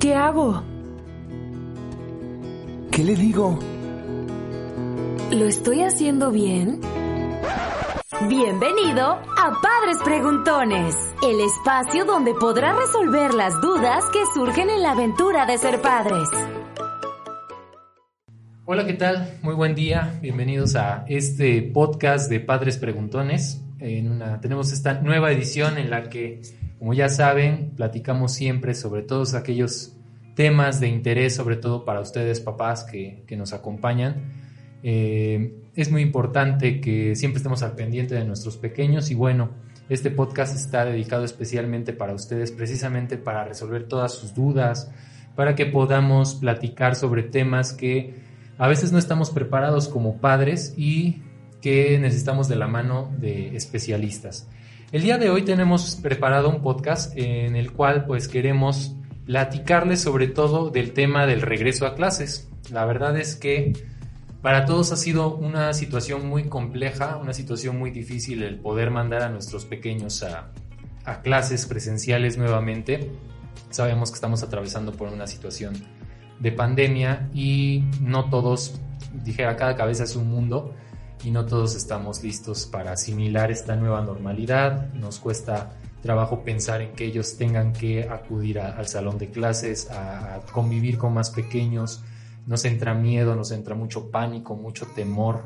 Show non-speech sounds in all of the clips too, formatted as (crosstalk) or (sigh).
¿Qué hago? ¿Qué le digo? ¿Lo estoy haciendo bien? Bienvenido a Padres Preguntones, el espacio donde podrás resolver las dudas que surgen en la aventura de ser padres. Hola, ¿qué tal? Muy buen día. Bienvenidos a este podcast de Padres Preguntones. En una, tenemos esta nueva edición en la que, como ya saben, platicamos siempre sobre todos aquellos temas de interés, sobre todo para ustedes, papás, que, que nos acompañan. Eh, es muy importante que siempre estemos al pendiente de nuestros pequeños y bueno, este podcast está dedicado especialmente para ustedes, precisamente para resolver todas sus dudas, para que podamos platicar sobre temas que a veces no estamos preparados como padres y que necesitamos de la mano de especialistas. El día de hoy tenemos preparado un podcast en el cual pues queremos platicarles sobre todo del tema del regreso a clases. La verdad es que para todos ha sido una situación muy compleja, una situación muy difícil el poder mandar a nuestros pequeños a, a clases presenciales nuevamente. Sabemos que estamos atravesando por una situación de pandemia y no todos, dijera, cada cabeza es un mundo y no todos estamos listos para asimilar esta nueva normalidad. Nos cuesta trabajo pensar en que ellos tengan que acudir al salón de clases, a, convivir con más pequeños. Nos entra miedo, nos entra mucho pánico, mucho temor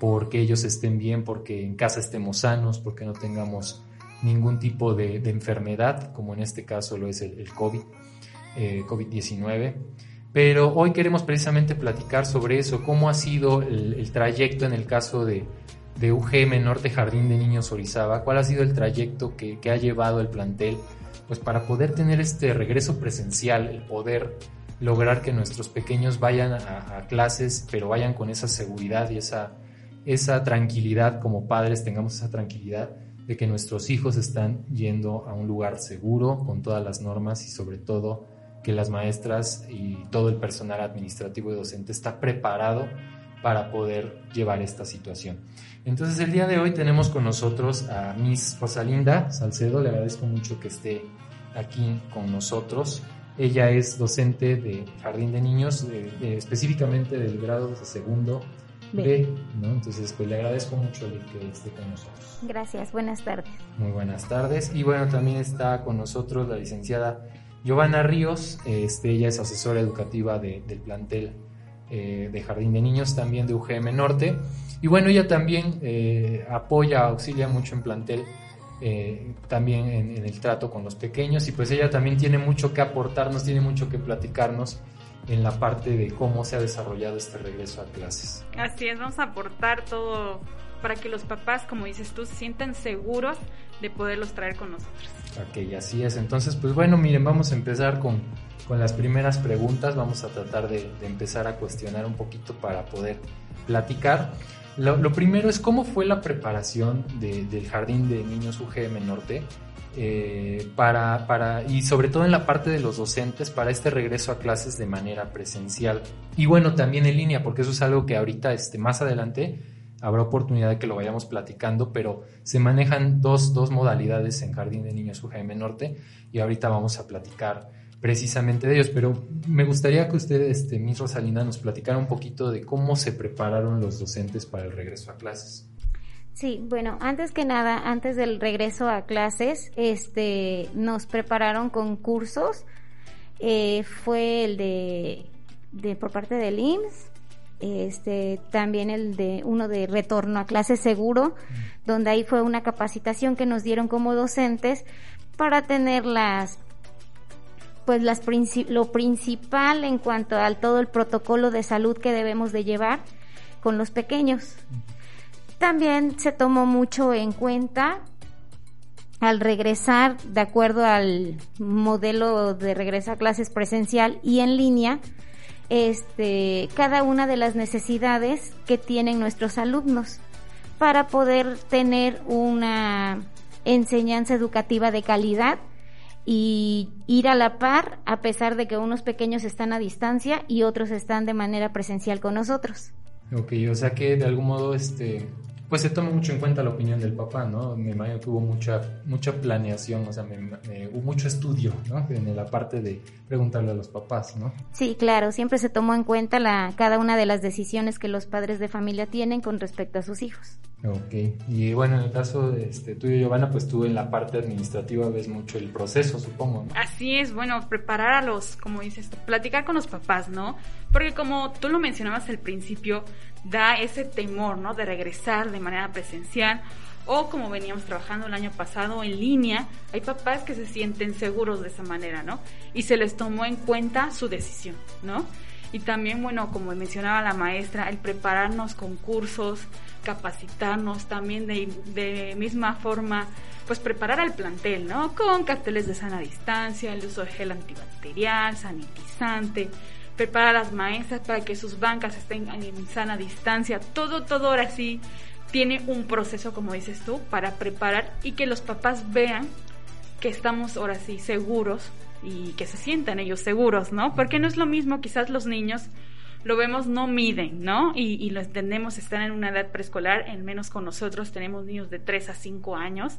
porque ellos estén bien, porque en casa estemos sanos, porque no tengamos ningún tipo de, enfermedad, como en este caso lo es el, el COVID, eh, COVID-19. Pero hoy queremos precisamente platicar sobre eso, cómo ha sido el, trayecto en el caso de, de, UGM Norte Jardín de Niños Orizaba, cuál ha sido el trayecto que, que, ha llevado el plantel, pues para poder tener este regreso presencial, el poder lograr que nuestros pequeños vayan a, a clases, pero vayan con esa seguridad y esa, esa tranquilidad como padres, tengamos esa tranquilidad de que nuestros hijos están yendo a un lugar seguro, con todas las normas y sobre todo que las maestras y todo el personal administrativo y docente está preparado para poder llevar esta situación. Entonces el día de hoy tenemos con nosotros a Miss Rosalinda Salcedo, le agradezco mucho que esté aquí con nosotros. Ella es docente de Jardín de Niños, de, de, específicamente del grado de segundo B, B ¿no? Entonces pues le agradezco mucho que esté con nosotros. Gracias, buenas tardes. Muy buenas tardes. Y bueno, también está con nosotros la licenciada Giovanna Ríos, este, ella es asesora educativa de, del plantel eh, de Jardín de Niños, también de UGM Norte. Y bueno, ella también eh, apoya, auxilia mucho en plantel, eh, también en, en, el trato con los pequeños. Y pues ella también tiene mucho que aportarnos, tiene mucho que platicarnos en la parte de cómo se ha desarrollado este regreso a clases. Así es, vamos a aportar todo para que los papás, como dices tú, se sientan seguros de poderlos traer con nosotros. Ok, así es. Entonces, pues bueno, miren, vamos a empezar con, con las primeras preguntas. Vamos a tratar de, empezar a cuestionar un poquito para poder platicar. Lo, primero es cómo fue la preparación de, del Jardín de Niños UGM Norte eh, para, para, y sobre todo en la parte de los docentes para este regreso a clases de manera presencial. Y bueno, también en línea, porque eso es algo que ahorita, este, más adelante, habrá oportunidad de que lo vayamos platicando, pero se manejan dos, dos modalidades en Jardín de Niños UGM Norte y ahorita vamos a platicar precisamente de ellos, pero me gustaría que usted, este, Miss Rosalina, nos platicara un poquito de cómo se prepararon los docentes para el regreso a clases. Sí, bueno, antes que nada, antes del regreso a clases, este, nos prepararon con cursos, eh, fue el de, de por parte del IMSS, este también el de uno de retorno a clase seguro, donde ahí fue una capacitación que nos dieron como docentes para tener las pues las lo principal en cuanto al todo el protocolo de salud que debemos de llevar con los pequeños. También se tomó mucho en cuenta al regresar, de acuerdo al modelo de regreso a clases presencial y en línea, este, cada una de las necesidades que tienen nuestros alumnos para poder tener una enseñanza educativa de calidad y ir a la par a pesar de que unos pequeños están a distancia y otros están de manera presencial con nosotros. Ok, o sea que de algún modo este pues se toma mucho en cuenta la opinión del papá, ¿no? Me imagino que hubo mucha, mucha planeación, o sea, hubo mucho estudio, ¿no? En la parte de preguntarle a los papás, ¿no? Sí, claro, siempre se tomó en cuenta la, cada una de las decisiones que los padres de familia tienen con respecto a sus hijos. Ok, y bueno, en el caso de este, tuyo, Giovanna, pues tú en la parte administrativa ves mucho el proceso, supongo, ¿no? Así es, bueno, preparar a los, como dices, platicar con los papás, ¿no? Porque como tú lo mencionabas al principio, da ese temor, ¿no? De regresar de manera presencial o como veníamos trabajando el año pasado en línea, hay papás que se sienten seguros de esa manera, ¿no? Y se les tomó en cuenta su decisión, ¿no? Y también, bueno, como mencionaba la maestra, el prepararnos con cursos, capacitarnos también de, de misma forma, pues preparar al plantel, ¿no? Con carteles de sana distancia, el uso de gel antibacterial, sanitizante, preparar a las maestras para que sus bancas estén en sana distancia, todo, todo ahora sí tiene un proceso, como dices tú, para preparar y que los papás vean que estamos ahora sí seguros y que se sientan ellos seguros, ¿no? Porque no es lo mismo, quizás los niños lo vemos, no miden, ¿no? Y, y lo entendemos, están en una edad preescolar, al menos con nosotros tenemos niños de 3 a 5 años,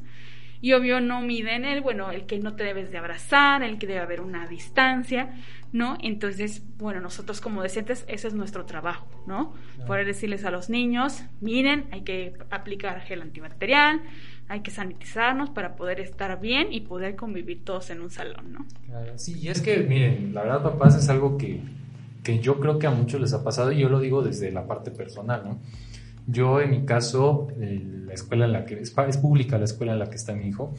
y obvio no miden el, bueno, el que no te debes de abrazar, el que debe haber una distancia, ¿no? Entonces, bueno, nosotros como docentes, ese es nuestro trabajo, ¿no? Poder decirles a los niños, miren, hay que aplicar gel antibacterial, hay que sanitizarnos para poder estar bien y poder convivir todos en un salón, ¿no? Claro, sí, y es que, miren, la verdad, papás, es algo que, que yo creo que a muchos les ha pasado y yo lo digo desde la parte personal, ¿no? Yo, en mi caso, la escuela en la que es, es, pública, la escuela en la que está mi hijo,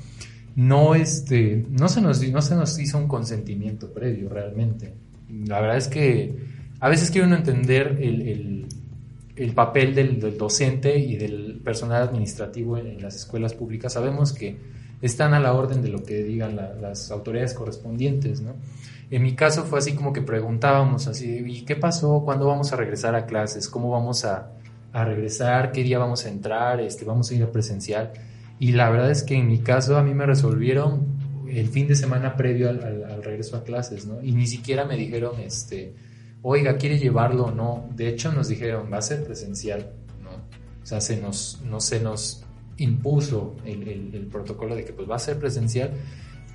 no, este, no, se nos, no se nos hizo un consentimiento previo realmente. La verdad es que a veces quiero uno entender el, el, el papel del, docente y del personal administrativo en, las escuelas públicas. Sabemos que están a la orden de lo que digan la, las autoridades correspondientes, ¿no? En mi caso fue así como que preguntábamos así, ¿y qué pasó? ¿Cuándo vamos a regresar a clases? ¿Cómo vamos a, a regresar, qué día vamos a entrar, este, vamos a ir a presencial. Y la verdad es que en mi caso a mí me resolvieron el fin de semana previo al, regreso a clases, ¿no? Y ni siquiera me dijeron, este, oiga, ¿quiere llevarlo o no? De hecho nos dijeron, va a ser presencial, ¿no? O sea, se nos, no se nos impuso el, protocolo de que pues va a ser presencial.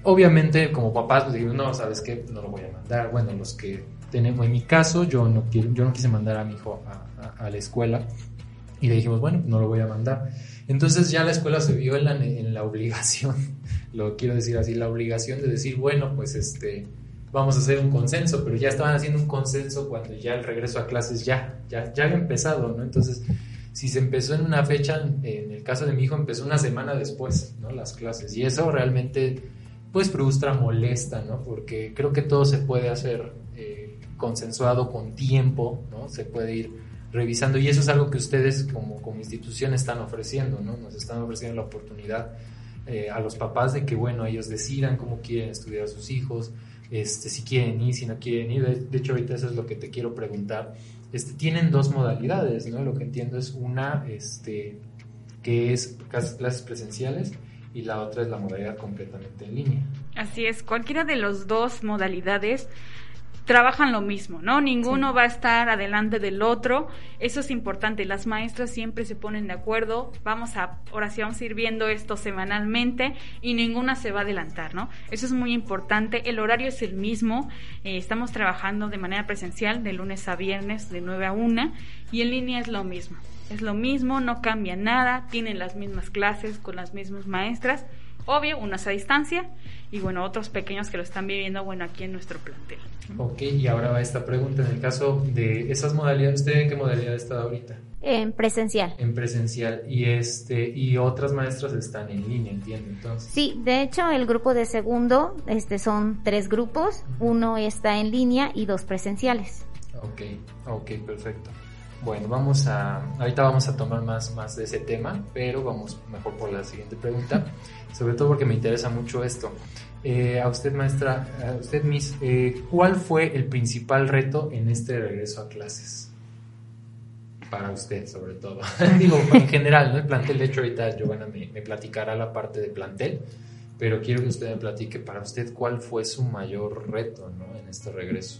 Obviamente como papás pues digo, no, ¿sabes qué? No lo voy a mandar. Bueno, los que tenemos, en mi caso, yo no, quiero, yo no quise mandar a mi hijo a la escuela y le dijimos, bueno, no lo voy a mandar. Entonces ya la escuela se vio en la, en la obligación, (laughs) lo quiero decir así, la obligación de decir, bueno, pues este, vamos a hacer un consenso, pero ya estaban haciendo un consenso cuando ya el regreso a clases ya, ya, ya había empezado, ¿no? Entonces, si se empezó en una fecha, en el caso de mi hijo empezó una semana después, ¿no? Las clases. Y eso realmente, pues frustra, molesta, ¿no? Porque creo que todo se puede hacer eh, consensuado con tiempo, ¿no? Se puede ir revisando y eso es algo que ustedes como, como institución están ofreciendo, ¿no? Nos están ofreciendo la oportunidad eh, a los papás de que, bueno, ellos decidan cómo quieren estudiar a sus hijos, este, si quieren ir, si no quieren ir. De, hecho, ahorita eso es lo que te quiero preguntar. Este, tienen dos modalidades, ¿no? Lo que entiendo es una, este, que es clases presenciales y la otra es la modalidad completamente en línea. Así es, cualquiera de las dos modalidades trabajan lo mismo, ¿no? Ninguno sí. va a estar adelante del otro. Eso es importante. Las maestras siempre se ponen de acuerdo. Vamos a, ahora sí vamos a ir viendo esto semanalmente y ninguna se va a adelantar, ¿no? Eso es muy importante. El horario es el mismo. Eh, estamos trabajando de manera presencial de lunes a viernes de 9 a 1 y en línea es lo mismo. Es lo mismo, no cambia nada, tienen las mismas clases con las mismas maestras obvio, unas a distancia y bueno, otros pequeños que lo están viviendo, bueno, aquí en nuestro plantel. Ok, y ahora va esta pregunta, en el caso de esas modalidades, ¿usted en qué modalidad está ahorita? En presencial. En presencial, y este, y otras maestras están en línea, entiendo, entonces. Sí, de hecho, el grupo de segundo, este, son tres grupos, uno está en línea y dos presenciales. Ok, ok, perfecto. Bueno, vamos a, ahorita vamos a tomar más, más de ese tema, pero vamos mejor por la siguiente pregunta, (laughs) sobre todo porque me interesa mucho esto. Eh, a usted, maestra, a usted, Miss, eh, ¿cuál fue el principal reto en este regreso a clases? Para usted, sobre todo. (laughs) Digo, en general, ¿no? El plantel, de hecho, ahorita Giovanna me, me platicará la parte de plantel, pero quiero que usted me platique para usted cuál fue su mayor reto, ¿no? En este regreso.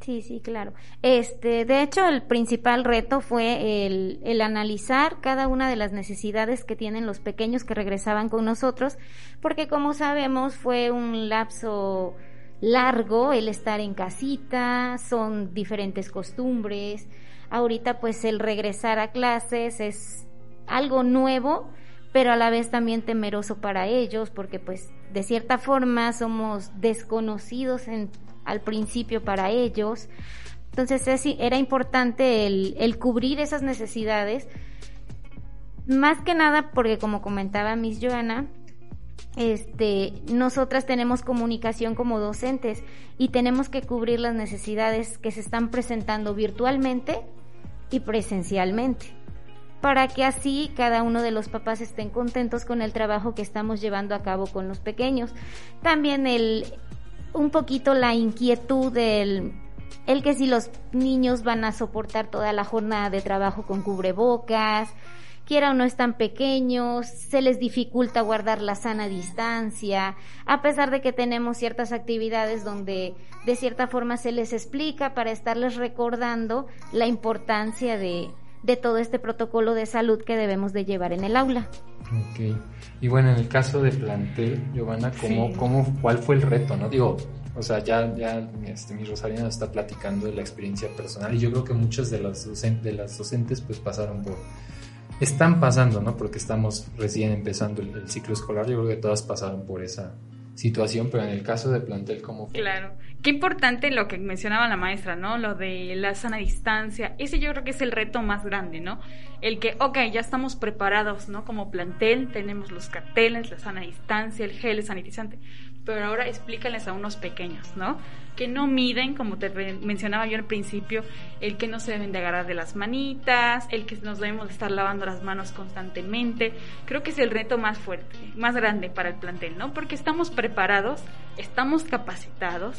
Sí, sí, claro. Este, de hecho, el principal reto fue el, analizar cada una de las necesidades que tienen los pequeños que regresaban con nosotros, porque como sabemos fue un lapso largo el estar en casita, son diferentes costumbres. Ahorita pues el regresar a clases es algo nuevo, pero a la vez también temeroso para ellos, porque pues de cierta forma somos desconocidos en, al principio para ellos. Entonces era importante el, cubrir esas necesidades, más que nada porque como comentaba Miss Joana, este, nosotras tenemos comunicación como docentes y tenemos que cubrir las necesidades que se están presentando virtualmente y presencialmente para que así cada uno de los papás estén contentos con el trabajo que estamos llevando a cabo con los pequeños. También el un poquito la inquietud del el que si los niños van a soportar toda la jornada de trabajo con cubrebocas, quiera o no están pequeños, se les dificulta guardar la sana distancia, a pesar de que tenemos ciertas actividades donde de cierta forma se les explica para estarles recordando la importancia de, de todo este protocolo de salud que debemos de llevar en el aula. Ok. Y bueno, en el caso de plantel, Giovanna, ¿cómo, cómo, ¿cuál fue el reto? no Digo, o sea, ya, ya este, mi Rosalina nos está platicando de la experiencia personal y yo creo que muchas de las, docentes, de las docentes pues pasaron por... Están pasando, ¿no? Porque estamos recién empezando el, el ciclo escolar, yo creo que todas pasaron por esa, situación, pero en el caso de plantel, ¿cómo fue? Claro. Qué importante lo que mencionaba la maestra, ¿no? Lo de la sana distancia. Ese yo creo que es el reto más grande, ¿no? El que, ok, ya estamos preparados, ¿no? Como plantel, tenemos los carteles, la sana distancia, el gel sanitizante pero ahora explícales a unos pequeños, ¿no? Que no miden, como te mencionaba yo al principio, el que no se deben de agarrar de las manitas, el que nos debemos de estar lavando las manos constantemente. Creo que es el reto más fuerte, más grande para el plantel, ¿no? Porque estamos preparados, estamos capacitados,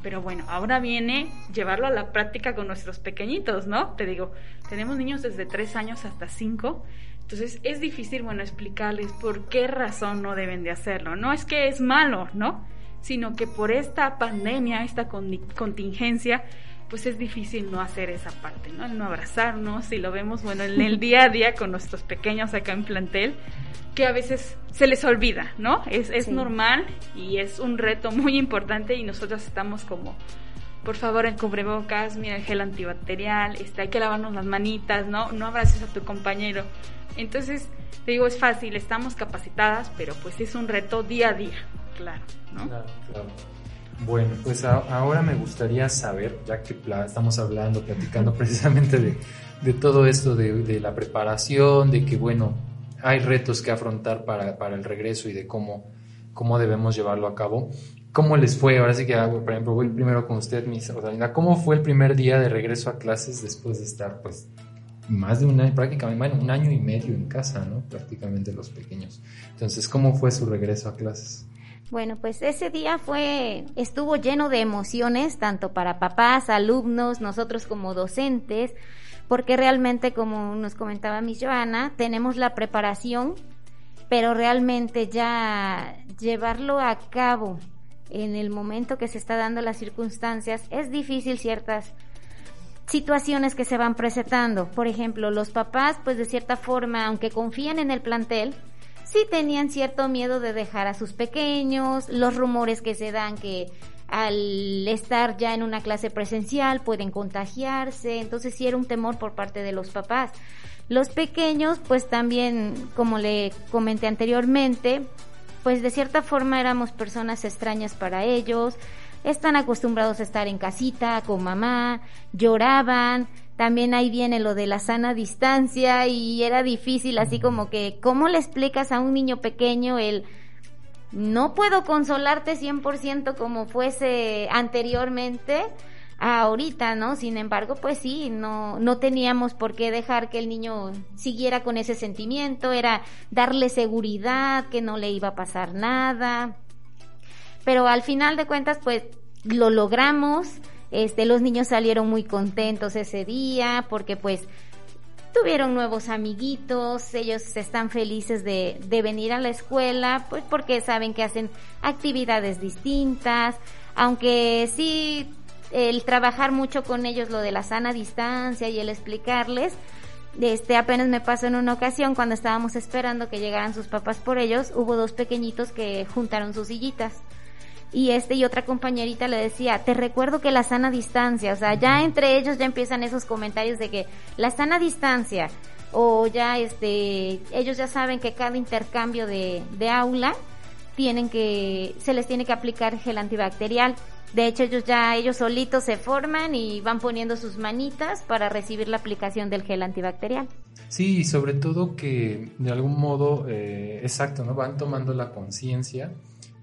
pero bueno, ahora viene llevarlo a la práctica con nuestros pequeñitos, ¿no? Te digo, tenemos niños desde 3 años hasta 5 entonces es difícil, bueno, explicarles por qué razón no deben de hacerlo. No es que es malo, ¿no? Sino que por esta pandemia, esta contingencia, pues es difícil no hacer esa parte, ¿no? El no abrazarnos, y lo vemos, bueno, en el día a día con nuestros pequeños acá en plantel, que a veces se les olvida, ¿no? Es, es normal y es un reto muy importante y nosotros estamos como por favor en cubrebocas, mira el gel antibacterial, este, hay que lavarnos las manitas, ¿no? No abraces a tu compañero. Entonces, te digo, es fácil, estamos capacitadas, pero pues es un reto día a día, claro, ¿no? Claro, claro. Bueno, pues ahora me gustaría saber, ya que estamos hablando, platicando (laughs) precisamente de, de todo esto, de, de, la preparación, de que, bueno, hay retos que afrontar para, para el regreso y de cómo, cómo debemos llevarlo a cabo. ¿Cómo les fue? Ahora sí que, por ejemplo, voy primero con usted, Miss Rosalinda. ¿Cómo fue el primer día de regreso a clases después de estar, pues, más de un año, prácticamente, bueno, un año y medio en casa, ¿no? Prácticamente los pequeños. Entonces, ¿cómo fue su regreso a clases? Bueno, pues ese día fue, estuvo lleno de emociones, tanto para papás, alumnos, nosotros como docentes, porque realmente, como nos comentaba mi Joana, tenemos la preparación, pero realmente ya llevarlo a cabo en el momento que se está dando las circunstancias, es difícil ciertas situaciones que se van presentando. Por ejemplo, los papás, pues de cierta forma, aunque confían en el plantel, sí tenían cierto miedo de dejar a sus pequeños, los rumores que se dan que al estar ya en una clase presencial pueden contagiarse, entonces sí era un temor por parte de los papás. Los pequeños, pues también, como le comenté anteriormente, pues de cierta forma éramos personas extrañas para ellos, están acostumbrados a estar en casita con mamá, lloraban, también ahí viene lo de la sana distancia y era difícil así como que, ¿cómo le explicas a un niño pequeño el no puedo consolarte 100% como fuese anteriormente? ahorita, ¿no? Sin embargo, pues sí, no, no teníamos por qué dejar que el niño siguiera con ese sentimiento, era darle seguridad, que no le iba a pasar nada, pero al final de cuentas, pues lo logramos. Este, los niños salieron muy contentos ese día porque pues tuvieron nuevos amiguitos, ellos están felices de, de venir a la escuela, pues porque saben que hacen actividades distintas, aunque sí el trabajar mucho con ellos lo de la sana distancia y el explicarles. Este apenas me pasó en una ocasión cuando estábamos esperando que llegaran sus papás por ellos, hubo dos pequeñitos que juntaron sus sillitas. Y este y otra compañerita le decía, te recuerdo que la sana distancia, o sea, ya entre ellos ya empiezan esos comentarios de que la sana distancia, o ya este, ellos ya saben que cada intercambio de, de aula tienen que, se les tiene que aplicar gel antibacterial. De hecho, ellos ya, ellos solitos se forman y van poniendo sus manitas para recibir la aplicación del gel antibacterial. Sí, y sobre todo que de algún modo, eh, exacto, ¿no? Van tomando la conciencia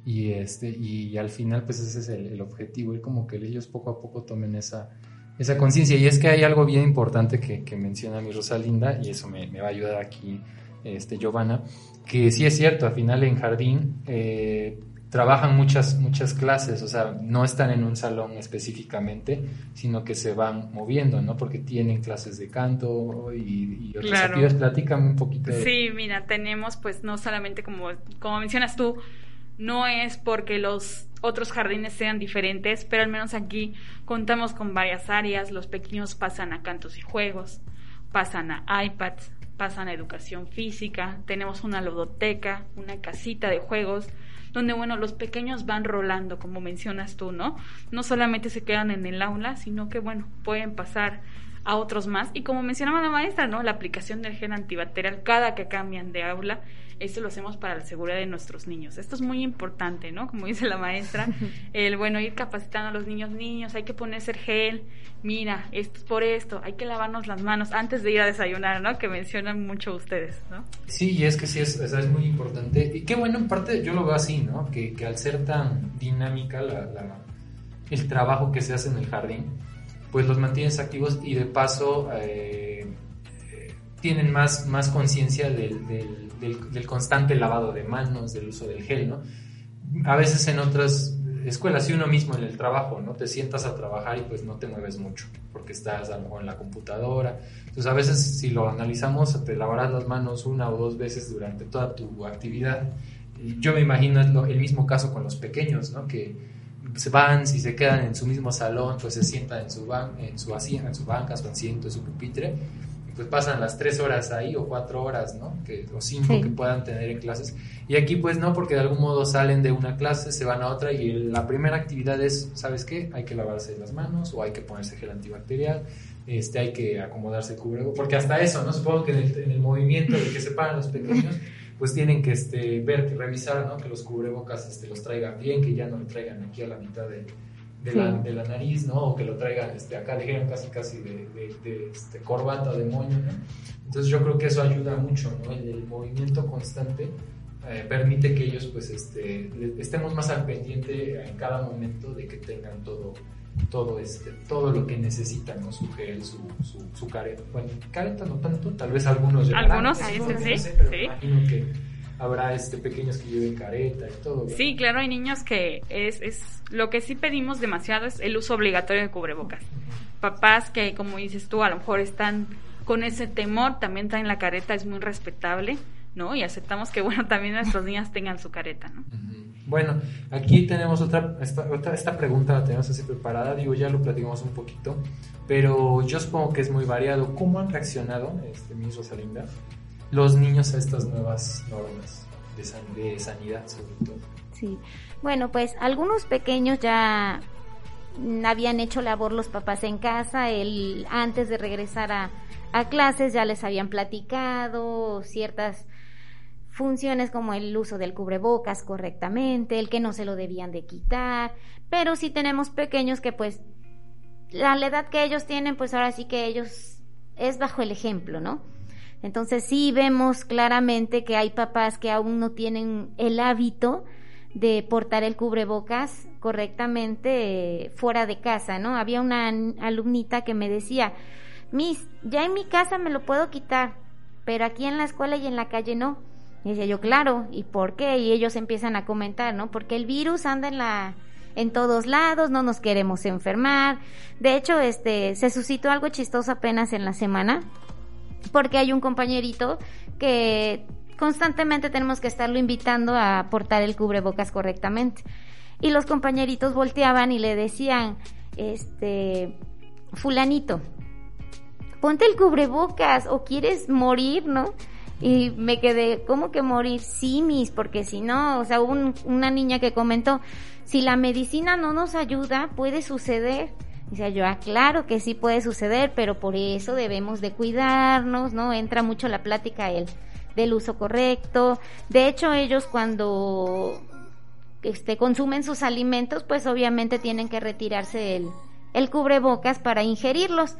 y este, y, al final, pues ese es el, objetivo, y como que ellos poco a poco tomen esa, esa conciencia. Y es que hay algo bien importante que, que menciona mi Rosalinda, y eso me, me va a ayudar aquí, este, Giovanna, que sí es cierto, al final en jardín eh, trabajan muchas, muchas clases, o sea, no están en un salón específicamente, sino que se van moviendo, ¿no? Porque tienen clases de canto y, y otras actividades. Platícame un poquito. De... Sí, mira, tenemos pues no solamente como, como mencionas tú, no es porque los otros jardines sean diferentes, pero al menos aquí contamos con varias áreas, los pequeños pasan a cantos y juegos, pasan a iPads, pasan a educación física, tenemos una ludoteca, una casita de juegos, donde, bueno, los pequeños van rolando, como mencionas tú, ¿no? No solamente se quedan en el aula, sino que, bueno, pueden pasar a otros más. Y como mencionaba la maestra, ¿no? La aplicación del gel antibacterial cada que cambian de aula esto lo hacemos para la seguridad de nuestros niños. Esto es muy importante, ¿no? Como dice la maestra, (laughs) el bueno, ir capacitando a los niños, niños, hay que ponerse gel, mira, esto es por esto, hay que lavarnos las manos antes de ir a desayunar, ¿no? Que mencionan mucho ustedes, ¿no? Sí, y es que sí, es, es muy importante. Y qué bueno, en parte yo lo veo así, ¿no? Que, que al ser tan dinámica la, el trabajo que se hace en el jardín, pues los mantienes activos y de paso eh, eh, tienen más, más conciencia del, del del, constante lavado de manos, del uso del gel, ¿no? A veces en otras escuelas, si uno mismo en el trabajo, ¿no? Te sientas a trabajar y pues no te mueves mucho, porque estás a lo mejor en la computadora. Entonces a veces si lo analizamos, te lavarás las manos una o dos veces durante toda tu actividad. Y yo me imagino el mismo caso con los pequeños, ¿no? Que se van, si se quedan en su mismo salón, pues se sientan en su, ban en su asiento, en su pupitre, pues pasan las tres horas ahí o cuatro horas, ¿no? Que, o cinco que puedan tener en clases. Y aquí pues no, porque de algún modo salen de una clase, se van a otra y la primera actividad es, ¿sabes qué? Hay que lavarse las manos o hay que ponerse gel antibacterial, este, hay que acomodarse el cubrebocas, porque hasta eso, ¿no? Supongo que en el, movimiento de que se paran los pequeños, (laughs) pues tienen que este, ver, revisar, ¿no? Que los cubrebocas este, los traigan bien, que ya no lo traigan aquí a la mitad de de, la, de, la, nariz, ¿no? O que lo traigan, este, acá dijeron casi casi de, de, este, corbata, de moño, ¿no? Entonces yo creo que eso ayuda mucho, ¿no? El, movimiento constante eh, permite que ellos pues este, estemos más al pendiente en cada momento de que tengan todo todo este todo lo que necesitan ¿no? su gel su, su, careta bueno careta no tanto tal vez algunos algunos sí, sí, sí, pero imagino que habrá este pequeños que lleven careta y todo. Sí, claro, hay niños que es, es lo que sí pedimos demasiado es el uso obligatorio de cubrebocas. Papás que, como dices tú, a lo mejor están con ese temor, también traen la careta, es muy respetable, ¿no? Y aceptamos que, bueno, también nuestros niños (laughs) tengan su careta, ¿no? Bueno, aquí tenemos otra esta, otra, esta pregunta la tenemos así preparada, digo, ya lo platicamos un poquito, pero yo supongo que es muy variado. ¿Cómo han reaccionado, este, mi Rosalinda, los niños a estas nuevas normas de, sanidad sobre todo. Sí, bueno, pues algunos pequeños ya habían hecho labor los papás en casa, el, antes de regresar a, a clases ya les habían platicado ciertas funciones como el uso del cubrebocas correctamente, el que no se lo debían de quitar, pero sí tenemos pequeños que pues la edad que ellos tienen, pues ahora sí que ellos es bajo el ejemplo, ¿no? Entonces sí vemos claramente que hay papás que aún no tienen el hábito de portar el cubrebocas correctamente eh, fuera de casa, ¿no? Había una alumnita que me decía, Miss, ya en mi casa me lo puedo quitar, pero aquí en la escuela y en la calle no. Y decía yo, claro, ¿y por qué? Y ellos empiezan a comentar, ¿no? Porque el virus anda en la en todos lados, no nos queremos enfermar. De hecho, este se suscitó algo chistoso apenas en la semana porque hay un compañerito que constantemente tenemos que estarlo invitando a portar el cubrebocas correctamente. Y los compañeritos volteaban y le decían, este, fulanito, ponte el cubrebocas o quieres morir, ¿no? Y me quedé, ¿cómo que morir? Sí, mis, porque si no, o sea, hubo una niña que comentó, si la medicina no nos ayuda, puede suceder. Dice yo, ah, claro que sí puede suceder, pero por eso debemos de cuidarnos, ¿no? Entra mucho la plática él del uso correcto. De hecho, ellos cuando este, consumen sus alimentos, pues obviamente tienen que retirarse el, el cubrebocas para ingerirlos.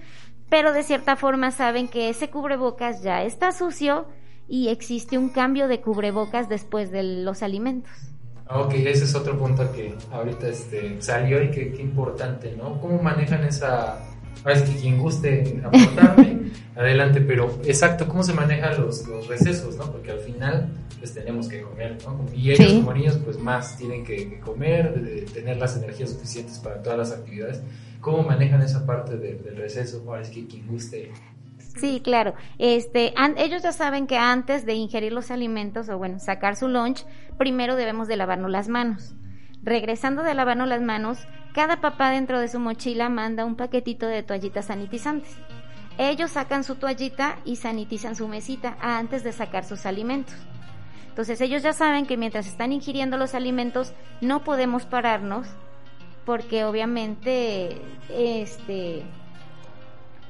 Pero de cierta forma saben que ese cubrebocas ya está sucio y existe un cambio de cubrebocas después de los alimentos. Ok, ese es otro punto que ahorita este, salió y que, importante, ¿no? ¿Cómo manejan esa... A ver, que quien guste aportarme, (laughs) adelante, pero exacto, ¿cómo se manejan los, los recesos, no? Porque al final pues tenemos que comer, ¿no? Y ellos como niños pues más tienen que, comer, de, tener las energías suficientes para todas las actividades. ¿Cómo manejan esa parte del receso? Ahora es que quien guste Sí, claro. Este, ellos ya saben que antes de ingerir los alimentos o bueno, sacar su lunch, primero debemos de lavarnos las manos. Regresando de lavarnos las manos, cada papá dentro de su mochila manda un paquetito de toallitas sanitizantes. Ellos sacan su toallita y sanitizan su mesita antes de sacar sus alimentos. Entonces ellos ya saben que mientras están ingiriendo los alimentos no podemos pararnos porque obviamente este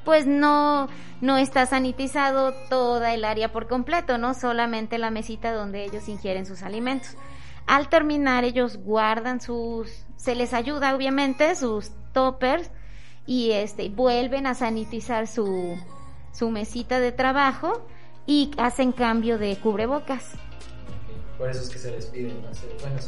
pues no, no está sanitizado toda el área por completo, no solamente la mesita donde ellos ingieren sus alimentos. Al terminar ellos guardan sus, se les ayuda obviamente sus toppers y este vuelven a sanitizar su, su mesita de trabajo y hacen cambio de cubrebocas. Por eso es que se les pide,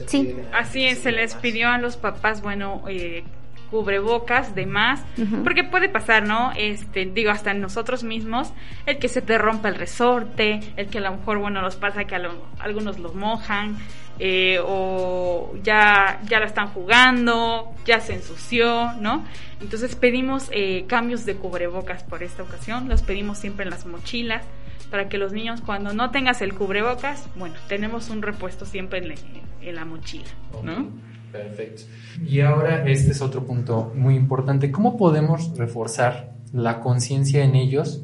sí. Así es, se les pidió a los papás, bueno, eh, cubrebocas, demás, porque puede pasar, ¿no? Este, digo, hasta nosotros mismos, el que se te rompa el resorte, el que a lo mejor, bueno, nos pasa que a algunos los mojan, eh, o ya, ya la están jugando, ya se ensució, ¿no? Entonces pedimos eh, cambios de cubrebocas por esta ocasión, los pedimos siempre en las mochilas, para que los niños cuando no tengas el cubrebocas, bueno, tenemos un repuesto siempre en, la mochila, ¿no? Perfecto. Y ahora este es otro punto muy importante. ¿Cómo podemos reforzar la conciencia en ellos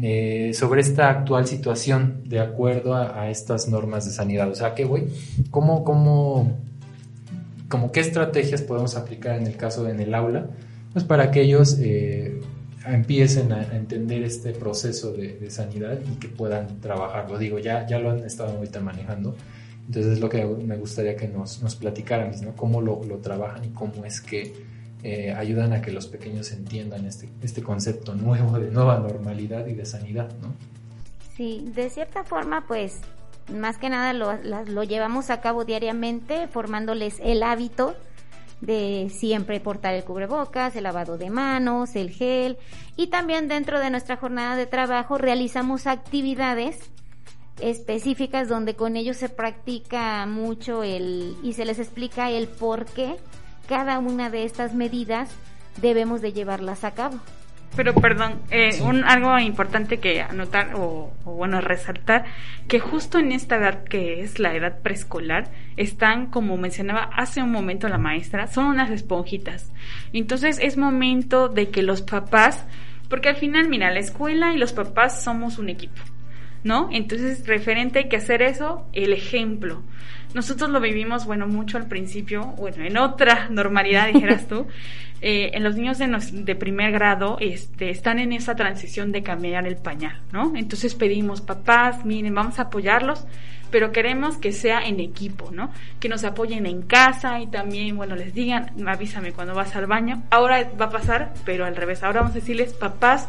eh, sobre esta actual situación de acuerdo a, estas normas de sanidad? O sea, ¿qué voy? ¿Cómo, cómo, cómo qué estrategias podemos aplicar en el caso en el aula? Pues para que ellos eh, empiecen a, entender este proceso de, de, sanidad y que puedan trabajarlo. Digo, ya, ya lo han estado ahorita manejando entonces es lo que me gustaría que nos, nos platicaran, ¿no? Cómo lo, lo, trabajan y cómo es que eh, ayudan a que los pequeños entiendan este, este concepto nuevo de nueva normalidad y de sanidad, ¿no? Sí, de cierta forma, pues, más que nada lo, lo llevamos a cabo diariamente, formándoles el hábito de siempre portar el cubrebocas, el lavado de manos, el gel y también dentro de nuestra jornada de trabajo realizamos actividades específicas donde con ellos se practica mucho el y se les explica el por qué cada una de estas medidas debemos de llevarlas a cabo. Pero perdón, eh, un, algo importante que anotar o, bueno resaltar, que justo en esta edad que es la edad preescolar, están, como mencionaba hace un momento la maestra, son unas esponjitas. Entonces es momento de que los papás, porque al final, mira, la escuela y los papás somos un equipo. ¿No? Entonces, referente hay que hacer eso, el ejemplo. Nosotros lo vivimos, bueno, mucho al principio, bueno, en otra (laughs) normalidad, dijeras tú, (laughs) eh, en los niños de, de, primer grado este, están en esa transición de cambiar el pañal, ¿no? Entonces pedimos, papás, miren, vamos a apoyarlos, pero queremos que sea en equipo, ¿no? Que nos apoyen en casa y también, bueno, les digan, avísame cuando vas al baño. Ahora va a pasar, pero al revés, ahora vamos a decirles, papás,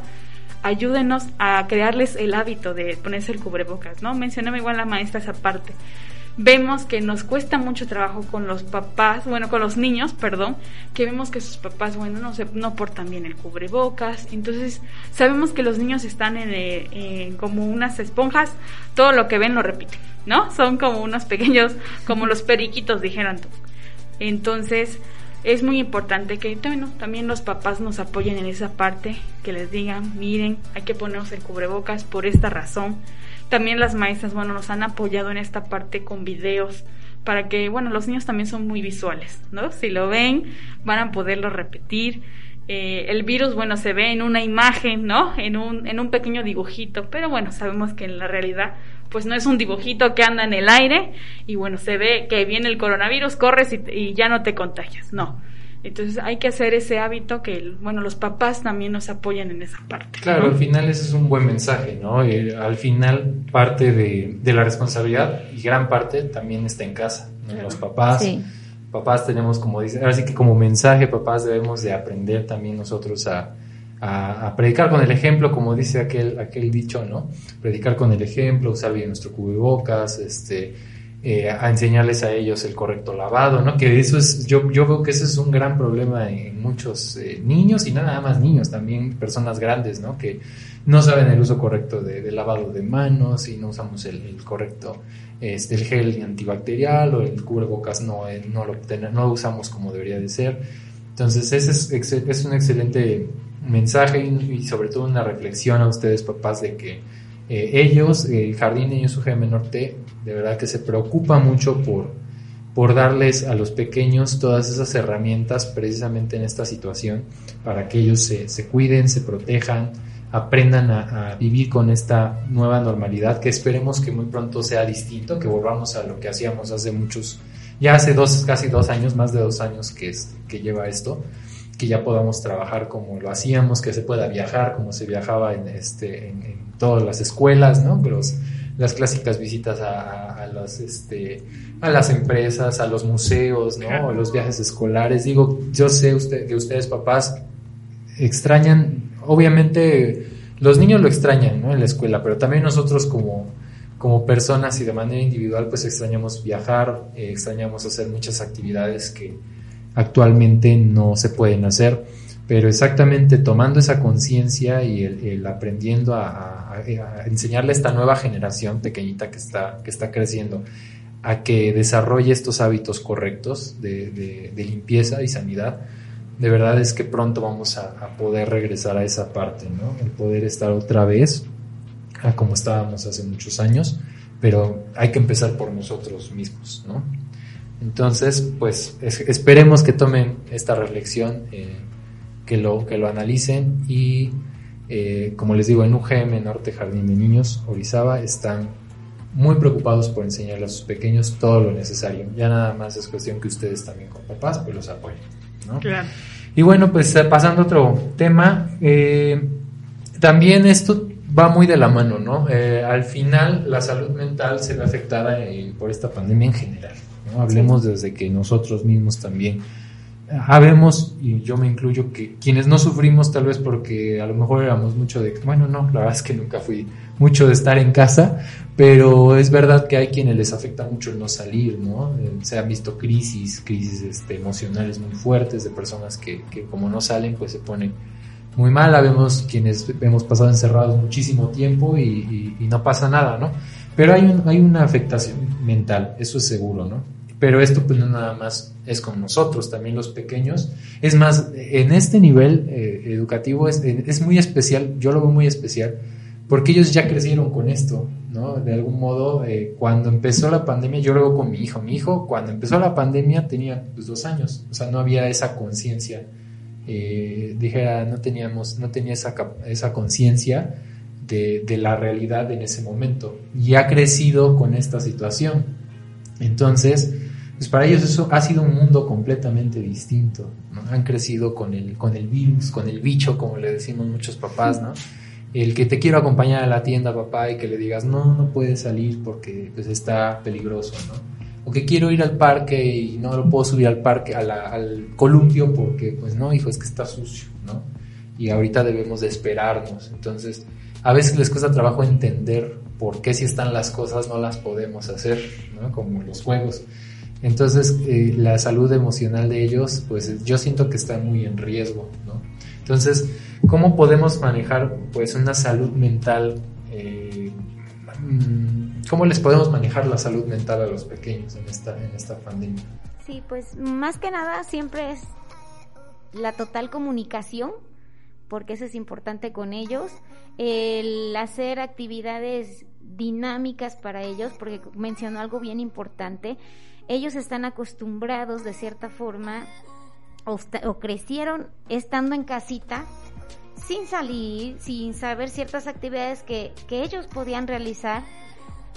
ayúdenos a crearles el hábito de ponerse el cubrebocas, ¿no? Mencionaba igual la maestra esa parte. Vemos que nos cuesta mucho trabajo con los papás, bueno, con los niños, perdón, que vemos que sus papás, bueno, no, se, no portan bien el cubrebocas. Entonces, sabemos que los niños están en, como unas esponjas, todo lo que ven lo repiten, ¿no? Son como unos pequeños, como los periquitos, dijeron. Entonces, es muy importante que bueno, también los papás nos apoyen en esa parte, que les digan, miren, hay que ponernos el cubrebocas por esta razón. También las maestras, bueno, nos han apoyado en esta parte con videos, para que, bueno, los niños también son muy visuales, ¿no? Si lo ven, van a poderlo repetir. Eh, el virus, bueno, se ve en una imagen, ¿no? En un, en un pequeño dibujito, pero bueno, sabemos que en la realidad, pues no es un dibujito que anda en el aire y bueno, se ve que viene el coronavirus, corres y, y ya no te contagias, no entonces hay que hacer ese hábito que, bueno, los papás también nos apoyan en esa parte. Claro, al final ese es un buen mensaje, ¿no? Eh, al final parte de, de, la responsabilidad y gran parte también está en casa, ¿no? Los papás. Papás tenemos como dice, ahora sí que como mensaje, papás debemos de aprender también nosotros a, a, predicar con el ejemplo, como dice aquel, aquel dicho, ¿no? Predicar con el ejemplo, usar bien nuestro cubrebocas, este, eh, a enseñarles a ellos el correcto lavado, ¿no? Que eso es, yo, yo veo que ese es un gran problema en muchos eh, niños y nada más niños, también personas grandes, ¿no? Que no saben el uso correcto de, lavado de manos y no usamos el, correcto, este, el gel antibacterial o el cubrebocas no, eh, no, lo, no lo usamos como debería de ser. Entonces, ese es, es un excelente mensaje y sobre todo una reflexión a ustedes, papás, de que eh, ellos, el Jardín de Niños UGM Norte, de verdad que se preocupa mucho por, por darles a los pequeños todas esas herramientas precisamente en esta situación para que ellos se, se cuiden, se protejan, aprendan a, vivir con esta nueva normalidad que esperemos que muy pronto sea distinto, que volvamos a lo que hacíamos hace muchos, ya hace dos, casi dos años, más de dos años que, que lleva esto que ya podamos trabajar como lo hacíamos, que se pueda viajar como se viajaba en, este, en, todas las escuelas, ¿no? Los, las clásicas visitas a, las, este, a las empresas, a los museos, ¿no? los viajes escolares. Digo, yo sé usted, que ustedes papás extrañan, obviamente los niños lo extrañan, ¿no? En la escuela, pero también nosotros como, como personas y de manera individual, pues extrañamos viajar, eh, extrañamos hacer muchas actividades que, actualmente no se pueden hacer, pero exactamente tomando esa conciencia y el, aprendiendo a, enseñarle a esta nueva generación pequeñita que está, que está creciendo a que desarrolle estos hábitos correctos de, limpieza y sanidad, de verdad es que pronto vamos a, a, poder regresar a esa parte, ¿no? El poder estar otra vez a como estábamos hace muchos años, pero hay que empezar por nosotros mismos, ¿no? Entonces, pues esperemos que tomen esta reflexión, eh, que, lo, que lo analicen y, eh, como les digo, en UGM Norte Jardín de Niños, Orizaba, están muy preocupados por enseñarle a sus pequeños todo lo necesario. Ya nada más es cuestión que ustedes también con papás pues los apoyen. ¿no? Claro. Y bueno, pues eh, pasando a otro tema, también esto va muy de la mano, ¿no? al final la salud mental se ve afectada por esta pandemia en general. Hablemos desde que nosotros mismos también habemos, y yo me incluyo, que quienes no sufrimos tal vez porque a lo mejor éramos mucho de, bueno, no, la verdad es que nunca fui mucho de estar en casa, pero es verdad que hay quienes les afecta mucho el no salir, ¿no? Eh, se han visto crisis, crisis este, emocionales muy fuertes de personas que, que como no salen, pues se ponen muy mal, vemos quienes hemos pasado encerrados muchísimo tiempo y, y, y no pasa nada, ¿no? Pero hay, un, hay una afectación mental, eso es seguro, ¿no? Pero esto pues no nada más es con nosotros, también los pequeños. Es más, en este nivel eh, educativo es, es, muy especial, yo lo veo muy especial, porque ellos ya crecieron con esto, ¿no? De algún modo, eh, cuando empezó la pandemia, yo lo veo con mi hijo. Mi hijo, cuando empezó la pandemia, tenía pues, dos años, o sea, no había esa conciencia, eh, dijera, no teníamos, no tenía esa, esa conciencia de, de la realidad en ese momento. Y ha crecido con esta situación. Entonces, pues para ellos eso ha sido un mundo completamente distinto. ¿no? Han crecido con el, con el virus, con el bicho, como le decimos muchos papás, ¿no? El que te quiero acompañar a la tienda, papá, y que le digas, no, no puedes salir porque pues, está peligroso, ¿no? O que quiero ir al parque y no lo puedo subir al parque, al columpio, porque, pues no, hijo, es que está sucio, ¿no? Y ahorita debemos de esperarnos. Entonces, a veces les cuesta trabajo entender por qué si están las cosas no las podemos hacer, ¿no? Como los juegos. Entonces, eh, la salud emocional de ellos, pues yo siento que está muy en riesgo, ¿no? Entonces, ¿cómo podemos manejar, pues, una salud mental? Eh, mm, ¿Cómo les podemos manejar la salud mental a los pequeños en esta, en esta pandemia? Sí, pues más que nada siempre es la total comunicación, porque eso es importante con ellos, el hacer actividades dinámicas para ellos, porque mencionó algo bien importante, ellos están acostumbrados de cierta forma o, o crecieron estando en casita sin salir, sin saber ciertas actividades que, que ellos podían realizar,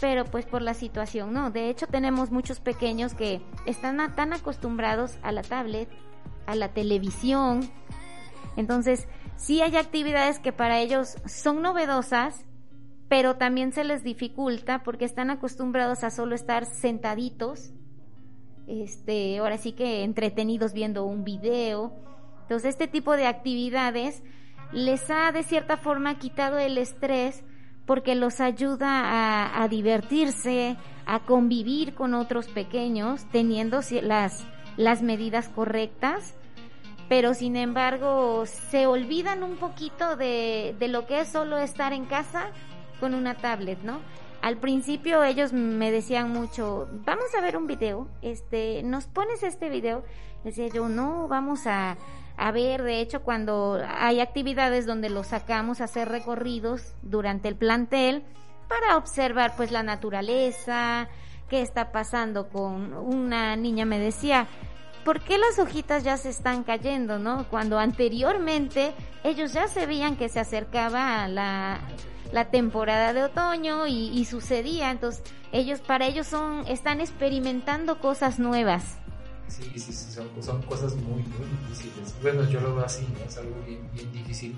pero pues por la situación, no. De hecho, tenemos muchos pequeños que están tan acostumbrados a la tablet, a la televisión. Entonces, sí hay actividades que para ellos son novedosas, pero también se les dificulta porque están acostumbrados a solo estar sentaditos, este, ahora sí que entretenidos viendo un video. Entonces, este tipo de actividades les ha de cierta forma quitado el estrés porque los ayuda a, divertirse, a convivir con otros pequeños, teniendo las, las medidas correctas, pero sin embargo se olvidan un poquito de, de lo que es solo estar en casa con una tablet, ¿no? Al principio ellos me decían mucho, vamos a ver un video, este, ¿nos pones este video? Decía yo, no, vamos a, a ver, de hecho, cuando hay actividades donde los sacamos a hacer recorridos durante el plantel para observar pues la naturaleza, qué está pasando con una niña me decía, ¿por qué las hojitas ya se están cayendo, no? Cuando anteriormente ellos ya se veían que se acercaba la, la temporada de otoño y, y, sucedía, entonces ellos para ellos son están experimentando cosas nuevas. Sí, sí, sí son, son, cosas muy, muy difíciles. Bueno, yo lo veo así, ¿no? Es algo bien, bien difícil.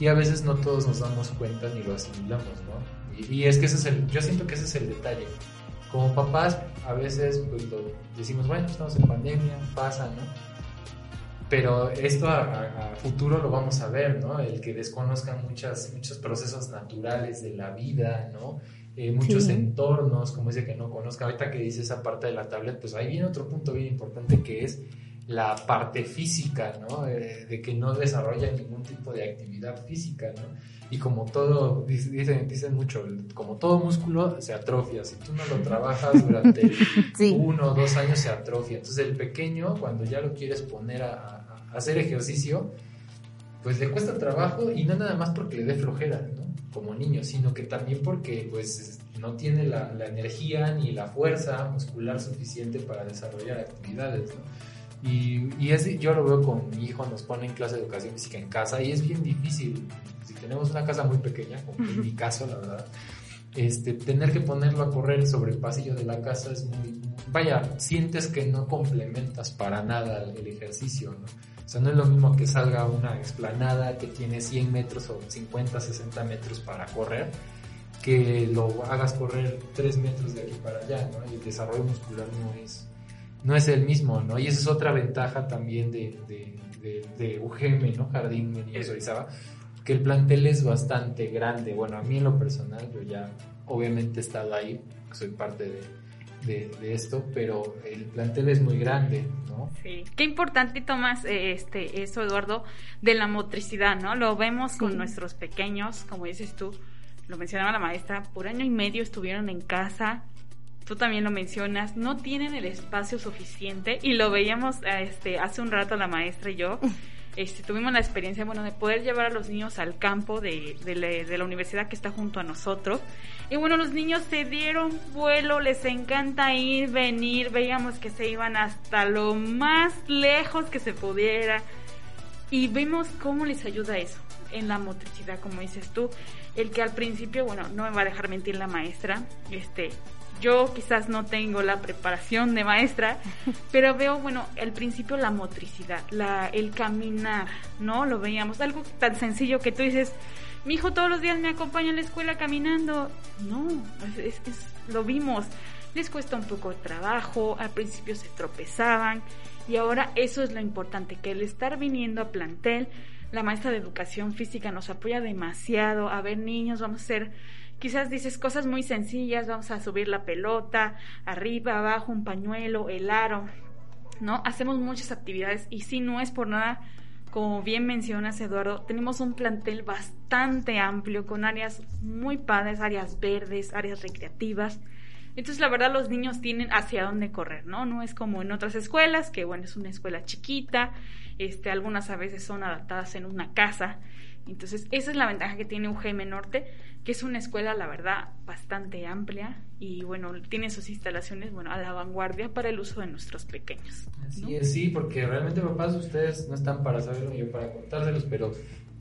Y a veces no todos nos damos cuenta ni lo asimilamos, ¿no? Y, y, es que ese es el, yo siento que ese es el detalle. Como papás, a veces pues, lo decimos, bueno, estamos en pandemia, pasa, ¿no? Pero esto a, a, a, futuro lo vamos a ver, ¿no? El que desconozcan muchas, muchos procesos naturales de la vida, ¿no? eh, muchos sí. entornos, como dice que no conozca. Ahorita que dice esa parte de la tablet, pues ahí viene otro punto bien importante que es la parte física, ¿no? Eh, de que no desarrolla ningún tipo de actividad física, ¿no? Y como todo, dicen, dicen mucho, como todo músculo se atrofia. Si tú no lo trabajas durante (laughs) sí. uno o dos años, se atrofia. Entonces el pequeño, cuando ya lo quieres poner a, a hacer ejercicio, pues le cuesta trabajo y no nada más porque le dé flojera, ¿no? Como niño, sino que también porque pues no tiene la, la energía ni la fuerza muscular suficiente para desarrollar actividades, ¿no? Y, y es, yo lo veo con mi hijo, nos pone en clase de educación física en casa y es bien difícil. Si tenemos una casa muy pequeña, como en mi caso, la verdad, este, tener que ponerlo a correr sobre el pasillo de la casa es muy... Vaya, sientes que no complementas para nada el ejercicio, ¿no? O sea, no es lo mismo que salga a una explanada que tiene 100 metros o 50, 60 metros para correr, que lo hagas correr 3 metros de aquí para allá, ¿no? Y el desarrollo muscular no es, no es el mismo, ¿no? Y esa es otra ventaja también de, de, de, de UGM, ¿no? Jardín Niños Orizaba, que el plantel es bastante grande. Bueno, a mí en lo personal, yo ya obviamente he estado ahí, soy parte de de, de, esto, pero el plantel es muy grande, ¿no? Sí, qué importante tomas este, eso, Eduardo, de la motricidad, ¿no? Lo vemos sí. con nuestros pequeños, como dices tú, lo mencionaba la maestra, por año y medio estuvieron en casa, tú también lo mencionas, no tienen el espacio suficiente y lo veíamos este, hace un rato la maestra y yo. Este, tuvimos la experiencia, bueno, de poder llevar a los niños al campo de, de, la, de, la, universidad que está junto a nosotros. Y bueno, los niños se dieron vuelo, les encanta ir, venir, veíamos que se iban hasta lo más lejos que se pudiera. Y vemos cómo les ayuda eso en la motricidad, como dices tú. El que al principio, bueno, no me va a dejar mentir la maestra, este, yo quizás no tengo la preparación de maestra, (laughs) pero veo, bueno, al principio la motricidad, la, el caminar, ¿no? Lo veíamos, algo tan sencillo que tú dices, mi hijo todos los días me acompaña a la escuela caminando. No, es, es, es, lo vimos. Les cuesta un poco de trabajo, al principio se tropezaban y ahora eso es lo importante, que el estar viniendo a plantel, la maestra de educación física nos apoya demasiado, a ver niños, vamos a hacer quizás dices cosas muy sencillas, vamos a subir la pelota, arriba, abajo, un pañuelo, el aro, ¿no? Hacemos muchas actividades y si no es por nada, como bien mencionas Eduardo, tenemos un plantel bastante amplio con áreas muy padres, áreas verdes, áreas recreativas, Entonces, la verdad, los niños tienen hacia dónde correr, ¿no? No es como en otras escuelas, que bueno, es una escuela chiquita, este, algunas a veces son adaptadas en una casa. Entonces, esa es la ventaja que tiene UGM Norte, que es una escuela, la verdad, bastante amplia y bueno, tiene sus instalaciones, bueno, a la vanguardia para el uso de nuestros pequeños. Así es, sí, porque realmente papás ustedes no están para saberlo yo para contárselos, pero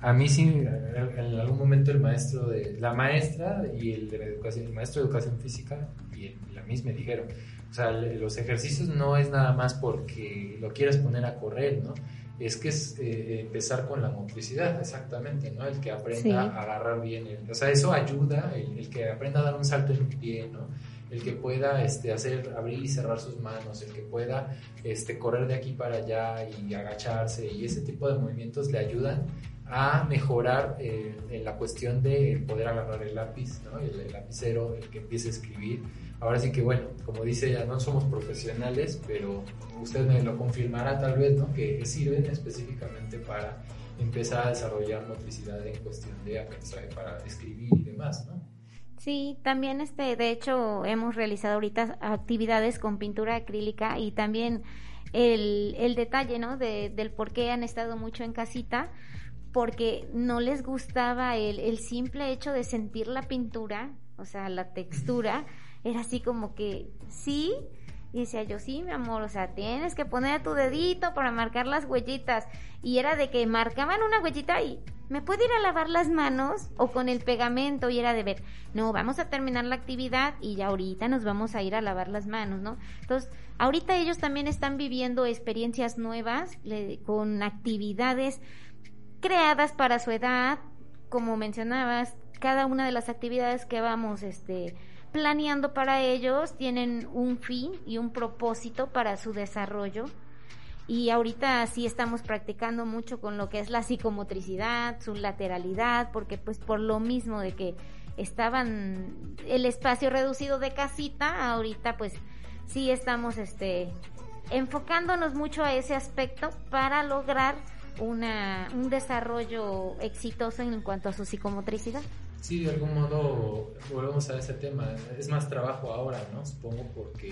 a mí sí, en algún momento el maestro de, la maestra y el de educación, el maestro de educación física y la misma me dijeron, o sea, los ejercicios no es nada más porque lo quieras poner a correr, ¿no? Es que es eh, empezar con la motricidad, exactamente, ¿no? El que aprenda a agarrar bien, o sea, eso ayuda, el, que aprenda a dar un salto en un pie, ¿no? el que pueda este, hacer abrir y cerrar sus manos, el que pueda este, correr de aquí para allá y agacharse y ese tipo de movimientos le ayudan a mejorar eh, en la cuestión de poder agarrar el lápiz, ¿no? el, lapicero, el que empiece a escribir. Ahora sí que bueno, como dice ella, no somos profesionales, pero usted me lo confirmará tal vez, ¿no? Que sirven específicamente para empezar a desarrollar motricidad en cuestión de aprendizaje para escribir y demás, ¿no? Sí, también este, de hecho, hemos realizado ahorita actividades con pintura acrílica y también el, el detalle, ¿no? De, del por qué han estado mucho en casita porque no les gustaba el, el simple hecho de sentir la pintura, o sea, la textura, era así como que sí, y decía yo, sí, mi amor, o sea, tienes que poner tu dedito para marcar las huellitas. Y era de que marcaban una huellita y ¿me puede ir a lavar las manos? O con el pegamento y era de ver, no, vamos a terminar la actividad y ya ahorita nos vamos a ir a lavar las manos, ¿no? Entonces, ahorita ellos también están viviendo experiencias nuevas con actividades creadas para su edad, como mencionabas, cada una de las actividades que vamos este planeando para ellos tienen un fin y un propósito para su desarrollo. Y ahorita sí estamos practicando mucho con lo que es la psicomotricidad, su lateralidad, porque pues por lo mismo de que estaban el espacio reducido de casita, ahorita pues sí estamos este enfocándonos mucho a ese aspecto para lograr una, un desarrollo exitoso en cuanto a su psicomotricidad. Sí, de algún modo volvemos a ese tema. Es más trabajo ahora, ¿no? Supongo porque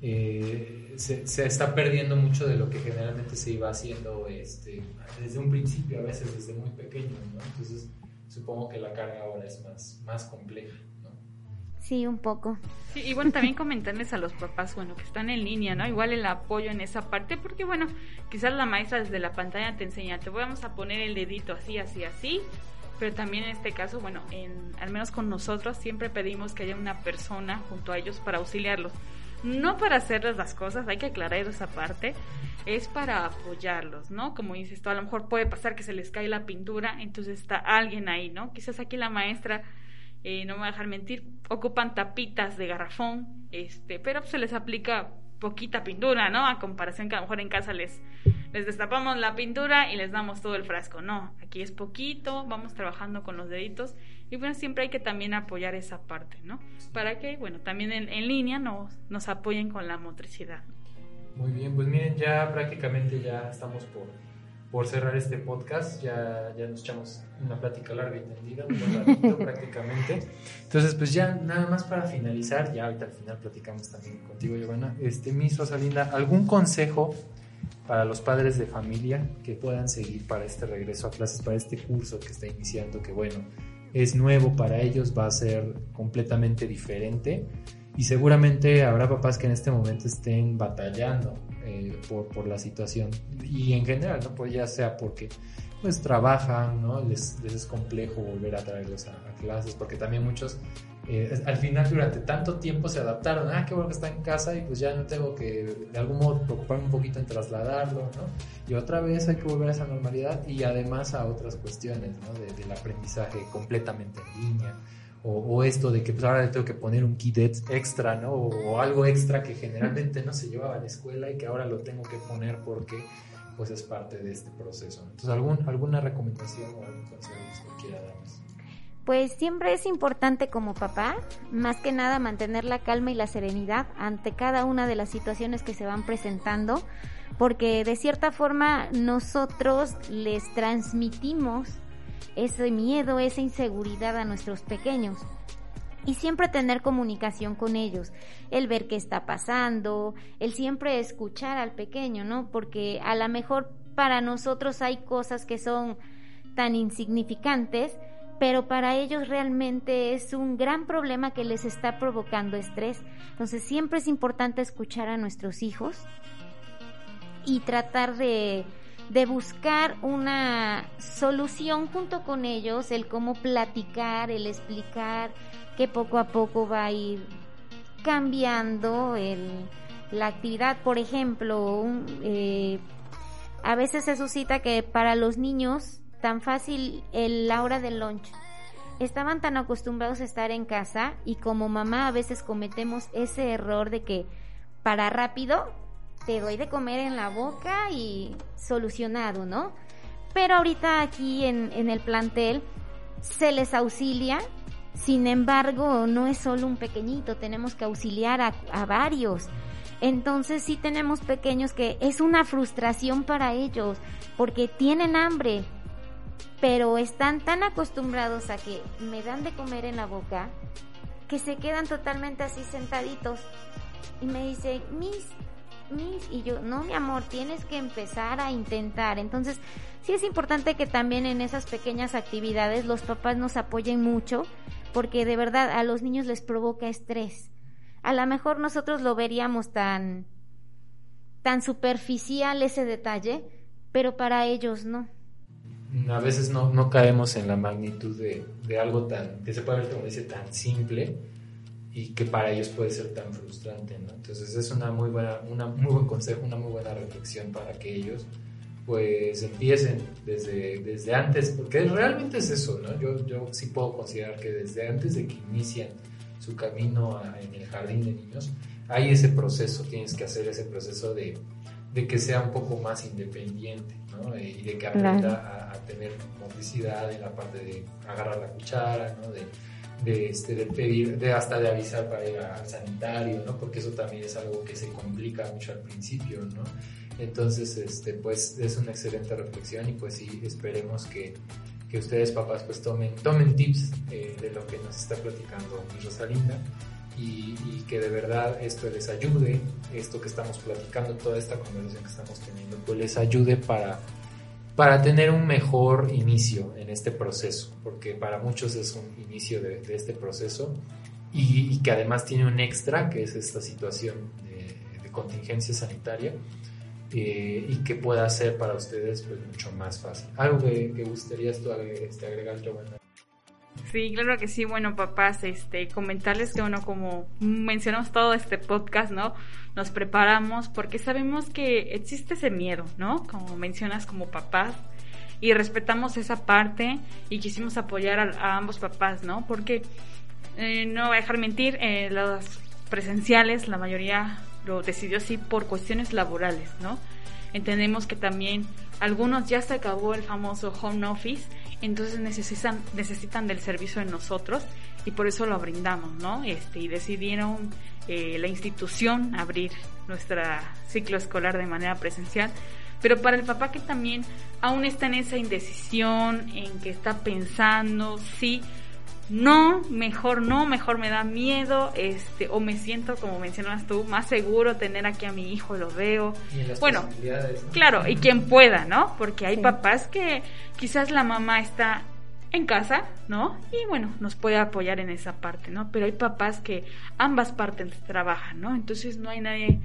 eh, se, se, está perdiendo mucho de lo que generalmente se iba haciendo este, desde un principio, a veces desde muy pequeño, ¿no? Entonces supongo que la carga ahora es más, más compleja. Sí, un poco. Sí, y bueno, también comentarles a los papás, bueno, que están en línea, ¿no? Igual el apoyo en esa parte, porque bueno, quizás la maestra desde la pantalla te enseña, te vamos a poner el dedito así, así, así, pero también en este caso, bueno, en, al menos con nosotros siempre pedimos que haya una persona junto a ellos para auxiliarlos. No para hacerles las cosas, hay que aclarar esa parte, es para apoyarlos, ¿no? Como dices tú, a lo mejor puede pasar que se les cae la pintura, entonces está alguien ahí, ¿no? Quizás aquí la maestra eh, no me voy a dejar mentir, ocupan tapitas de garrafón, este, pero se les aplica poquita pintura, ¿no? A comparación que a lo mejor en casa les, les destapamos la pintura y les damos todo el frasco. No, aquí es poquito, vamos trabajando con los deditos y bueno, siempre hay que también apoyar esa parte, ¿no? Para que, bueno, también en, en línea nos, nos apoyen con la motricidad. Muy bien, pues miren, ya prácticamente ya estamos por por cerrar este podcast. Ya, ya nos echamos una plática larga y tendida, un ratito (laughs) prácticamente. Entonces, pues ya nada más para finalizar, ya ahorita al final platicamos también contigo, Giovanna. Este, Miss Rosalinda, ¿algún consejo para los padres de familia que puedan seguir para este regreso a clases, para este curso que está iniciando, que bueno, es nuevo para ellos, va a ser completamente diferente? Y seguramente habrá papás que en este momento estén batallando eh, por, por, la situación y en general, ¿no? Pues ya sea porque pues trabajan, ¿no? Les, les es complejo volver a traerlos a, clases porque también muchos eh, al final durante tanto tiempo se adaptaron, ah, qué bueno que está en casa y pues ya no tengo que de algún modo preocuparme un poquito en trasladarlo, ¿no? Y otra vez hay que volver a esa normalidad y además a otras cuestiones, ¿no? del aprendizaje completamente en línea o, esto de que pues ahora le tengo que poner un kit extra, ¿no? O, algo extra que generalmente no se llevaba a la escuela y que ahora lo tengo que poner porque pues es parte de este proceso. Entonces, ¿algún, ¿alguna recomendación o algún consejo que quiera darnos? Pues siempre es importante como papá, más que nada mantener la calma y la serenidad ante cada una de las situaciones que se van presentando, porque de cierta forma nosotros les transmitimos ese miedo, esa inseguridad a nuestros pequeños. y siempre tener comunicación con ellos, el ver qué está pasando, el siempre escuchar al pequeño, ¿no? Porque a lo mejor para nosotros hay cosas que son tan insignificantes, pero para ellos realmente es un gran problema que les está provocando estrés. Entonces siempre es importante escuchar a nuestros hijos y tratar de, de buscar una solución junto con ellos, el cómo platicar, el explicar que poco a poco va a ir cambiando el, la actividad. Por ejemplo, eh, a veces se suscita que para los niños tan fácil el, la hora del lunch. Estaban tan acostumbrados a estar en casa y como mamá a veces cometemos ese error de que para rápido te doy de comer en la boca y solucionado, ¿no? Pero ahorita aquí en, el plantel se les auxilia, sin embargo no es solo un pequeñito, tenemos que auxiliar a, a varios. Entonces sí tenemos pequeños que es una frustración para ellos porque tienen hambre, pero están tan acostumbrados a que me dan de comer en la boca que se quedan totalmente así sentaditos y me dicen, Miss, Y yo, no, mi amor, tienes que empezar a intentar. Entonces, sí es importante que también en esas pequeñas actividades los papás nos apoyen mucho, porque de verdad a los niños les provoca estrés. A lo mejor nosotros lo veríamos tan, tan superficial ese detalle, pero para ellos no a veces no, no caemos en la magnitud de, de, algo tan, que se puede ver como dice, tan simple y que para ellos puede ser tan frustrante, ¿no? Entonces es una muy buena, una muy buen consejo, una muy buena reflexión para que ellos pues empiecen desde, desde antes, porque realmente es eso, ¿no? Yo, yo sí puedo considerar que desde antes de que inician su camino en el jardín de niños, hay ese proceso, tienes que hacer ese proceso de, de que sea un poco más independiente, ¿no? Y de que aprenda a, tener motricidad en la parte de agarrar la cuchara, ¿no? De, de, este, de pedir, de hasta de avisar para ir al sanitario, ¿no? Porque eso también es algo que se complica mucho al principio, ¿no? Entonces, este, pues es una excelente reflexión y pues sí, esperemos que, que ustedes papás pues tomen, tomen tips eh, de lo que nos está platicando Rosalinda y, y, que de verdad esto les ayude, esto que estamos platicando, toda esta conversación que estamos teniendo, pues les ayude para, para tener un mejor inicio en este proceso, porque para muchos es un inicio de, este proceso y, que además tiene un extra, que es esta situación de, contingencia sanitaria. Eh, y que pueda ser para ustedes pues mucho más fácil. ¿Algo que, que gustarías tú este, agregar, Giovanna? Sí, claro que sí. Bueno, papás, este, comentarles que, bueno, como mencionamos todo este podcast, ¿no? Nos preparamos porque sabemos que existe ese miedo, ¿no? Como mencionas como papás y respetamos esa parte y quisimos apoyar a, a ambos papás, ¿no? Porque eh, no voy a dejar mentir, eh, las presenciales, la mayoría lo decidió así por cuestiones laborales, ¿no? Entendemos que también algunos ya se acabó el famoso home office entonces necesitan, necesitan del servicio de nosotros y por eso lo brindamos, ¿no? Este, y decidieron eh, la institución abrir nuestro ciclo escolar de manera presencial. Pero para el papá que también aún está en esa indecisión, en que está pensando, sí, no, mejor no, mejor me da miedo, este, o me siento, como mencionas tú, más seguro tener aquí a mi hijo, lo veo. bueno, claro, y quien pueda, ¿no? Porque hay papás que quizás la mamá está en casa, ¿no? Y bueno, nos puede apoyar en esa parte, ¿no? Pero hay papás que ambas partes trabajan, ¿no? Entonces no hay nadie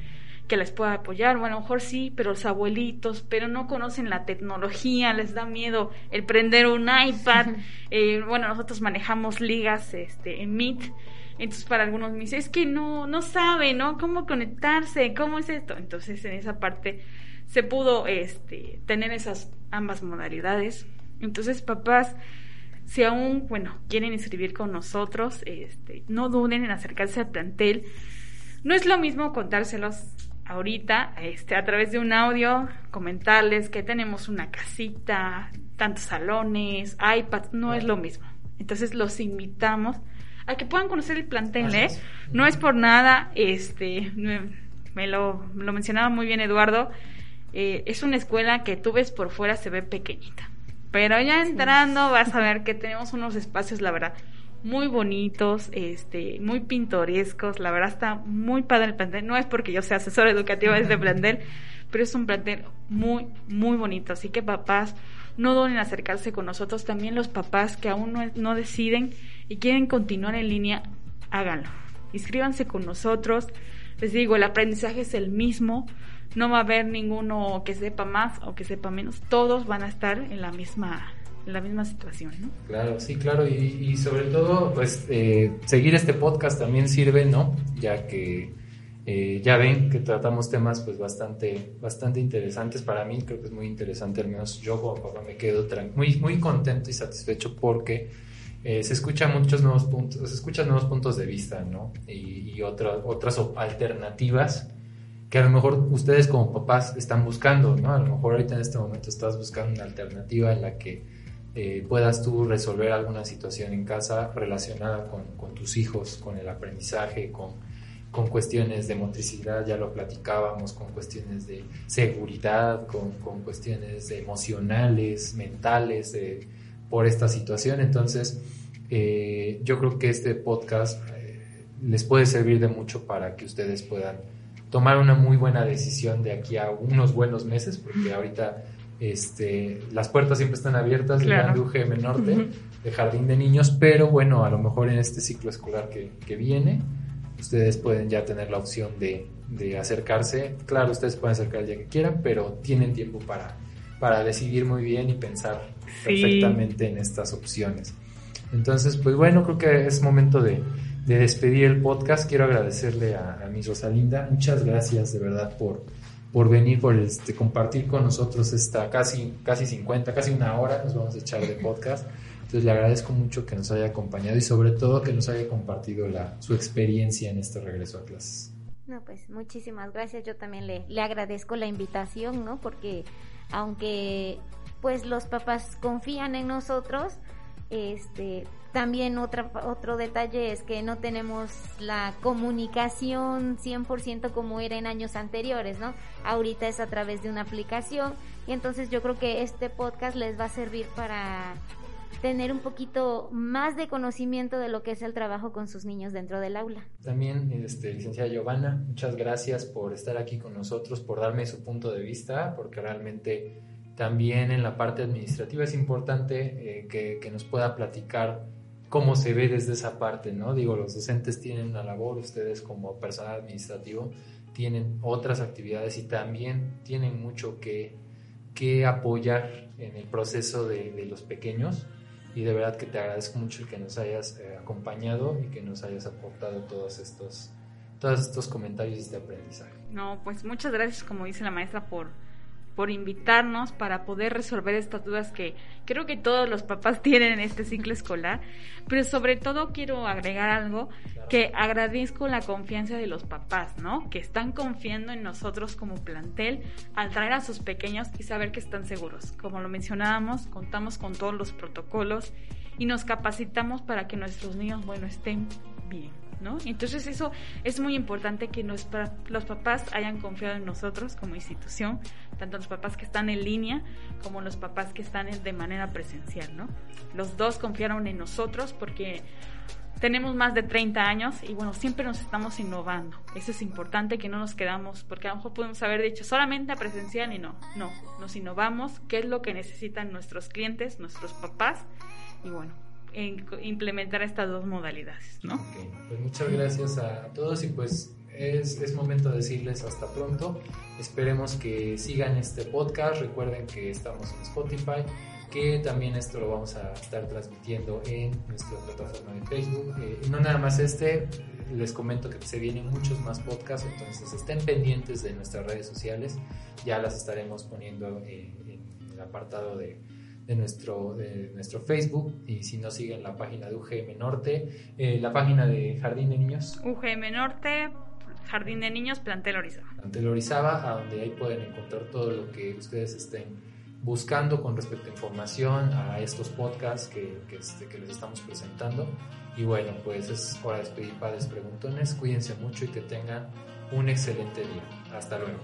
que les pueda apoyar, bueno, a lo mejor sí, pero los abuelitos, pero no conocen la tecnología, les da miedo el prender un iPad, (laughs) eh, bueno, nosotros manejamos ligas este, en Meet, entonces para algunos me dicen, es que no, no sabe, ¿no? ¿Cómo conectarse? ¿Cómo es esto? Entonces en esa parte se pudo este, tener esas ambas modalidades. Entonces, papás, si aún, bueno, quieren inscribir con nosotros, este, no duden en acercarse al plantel. No es lo mismo contárselos ahorita este, a través de un audio comentarles que tenemos una casita, tantos salones, iPads, no es lo mismo. Entonces los invitamos a que puedan conocer el plantel, ¿eh? No es por nada, este, me lo, lo mencionaba muy bien Eduardo, eh, es una escuela que tú ves por fuera se ve pequeñita, pero ya entrando vas a ver que tenemos unos espacios, la verdad, muy bonitos, este, muy pintorescos. La verdad está muy padre el plantel. No es porque yo sea asesora educativa de este (laughs) plantel, pero es un plantel muy, muy bonito. Así que papás, no duden en acercarse con nosotros. También los papás que aún no, no deciden y quieren continuar en línea, háganlo. Inscríbanse con nosotros. Les digo, el aprendizaje es el mismo. No va a haber ninguno que sepa más o que sepa menos. Todos van a estar en la misma la misma situación, ¿no? Claro, sí, claro, y, sobre todo, pues, eh, seguir este podcast también sirve, ¿no? Ya que eh, ya ven que tratamos temas, pues, bastante, bastante interesantes para mí, creo que es muy interesante, al menos yo como papá me quedo muy, muy contento y satisfecho porque eh, se escuchan muchos nuevos puntos, se escuchan nuevos puntos de vista, ¿no? Y, y otras otras alternativas que a lo mejor ustedes como papás están buscando, ¿no? A lo mejor ahorita en este momento estás buscando una alternativa en la que eh, puedas tú resolver alguna situación en casa relacionada con, tus hijos, con el aprendizaje, con, con, cuestiones de motricidad, ya lo platicábamos, con cuestiones de seguridad, con, con cuestiones emocionales, mentales, por esta situación. Entonces, eh, yo creo que este podcast eh, les puede servir de mucho para que ustedes puedan tomar una muy buena decisión de aquí a unos buenos meses, porque ahorita este, las puertas siempre están abiertas de UGM Norte, de Jardín de Niños, pero bueno, a lo mejor en este ciclo escolar que, que viene, ustedes pueden ya tener la opción de, de, acercarse. Claro, ustedes pueden acercar el día que quieran, pero tienen tiempo para, para decidir muy bien y pensar perfectamente en estas opciones. Entonces, pues bueno, creo que es momento de, de despedir el podcast. Quiero agradecerle a, a mi Rosalinda. Muchas gracias de verdad por por venir, por este, compartir con nosotros esta casi, casi 50, casi una hora nos vamos a echar de podcast. Entonces le agradezco mucho que nos haya acompañado y sobre todo que nos haya compartido la, su experiencia en este regreso a clases. No, pues muchísimas gracias. Yo también le, le agradezco la invitación, ¿no? Porque aunque pues los papás confían en nosotros, este, también otra, otro detalle es que no tenemos la comunicación 100% como era en años anteriores, ¿no? Ahorita es a través de una aplicación y entonces yo creo que este podcast les va a servir para tener un poquito más de conocimiento de lo que es el trabajo con sus niños dentro del aula. También, este, licenciada Giovanna, muchas gracias por estar aquí con nosotros, por darme su punto de vista, porque realmente también en la parte administrativa es importante eh, que, que nos pueda platicar cómo se ve desde esa parte, ¿no? Digo, los docentes tienen una labor, ustedes como personal administrativo tienen otras actividades y también tienen mucho que, que apoyar en el proceso de, los pequeños y de verdad que te agradezco mucho el que nos hayas eh, acompañado y que nos hayas aportado todos estos, todos estos comentarios de aprendizaje. No, pues muchas gracias, como dice la maestra, por por invitarnos para poder resolver estas dudas que creo que todos los papás tienen en este ciclo escolar. Pero sobre todo quiero agregar algo que agradezco la confianza de los papás, ¿no? Que están confiando en nosotros como plantel al traer a sus pequeños y saber que están seguros. Como lo mencionábamos, contamos con todos los protocolos y nos capacitamos para que nuestros niños, bueno, estén bien. Entonces eso es muy importante que los papás hayan confiado en nosotros como institución, tanto los papás que están en línea como los papás que están de manera presencial, ¿no? Los dos confiaron en nosotros porque tenemos más de 30 años y bueno, siempre nos estamos innovando. Eso es importante que no nos quedamos, porque a lo mejor podemos haber dicho solamente a presencial y no, no, nos innovamos, qué es lo que necesitan nuestros clientes, nuestros papás y bueno, en implementar estas dos modalidades, ¿no? Pues muchas gracias a todos y pues es, es, momento de decirles hasta pronto. Esperemos que sigan este podcast. Recuerden que estamos en Spotify, que también esto lo vamos a estar transmitiendo en nuestra plataforma de Facebook. Eh, no nada más este, les comento que se vienen muchos más podcasts, entonces estén pendientes de nuestras redes sociales. Ya las estaremos poniendo en el apartado de de nuestro, de nuestro Facebook y si no siguen la página de UGM Norte, eh, la página de Jardín de Niños. UGM Norte, Jardín de Niños, Plantel Orizaba. Plantel Orizaba, a donde ahí pueden encontrar todo lo que ustedes estén buscando con respecto a información, a estos podcasts que, que, este, que les estamos presentando. Y bueno, pues es hora de despedir padres preguntones. Cuídense mucho y que tengan un excelente día. Hasta luego.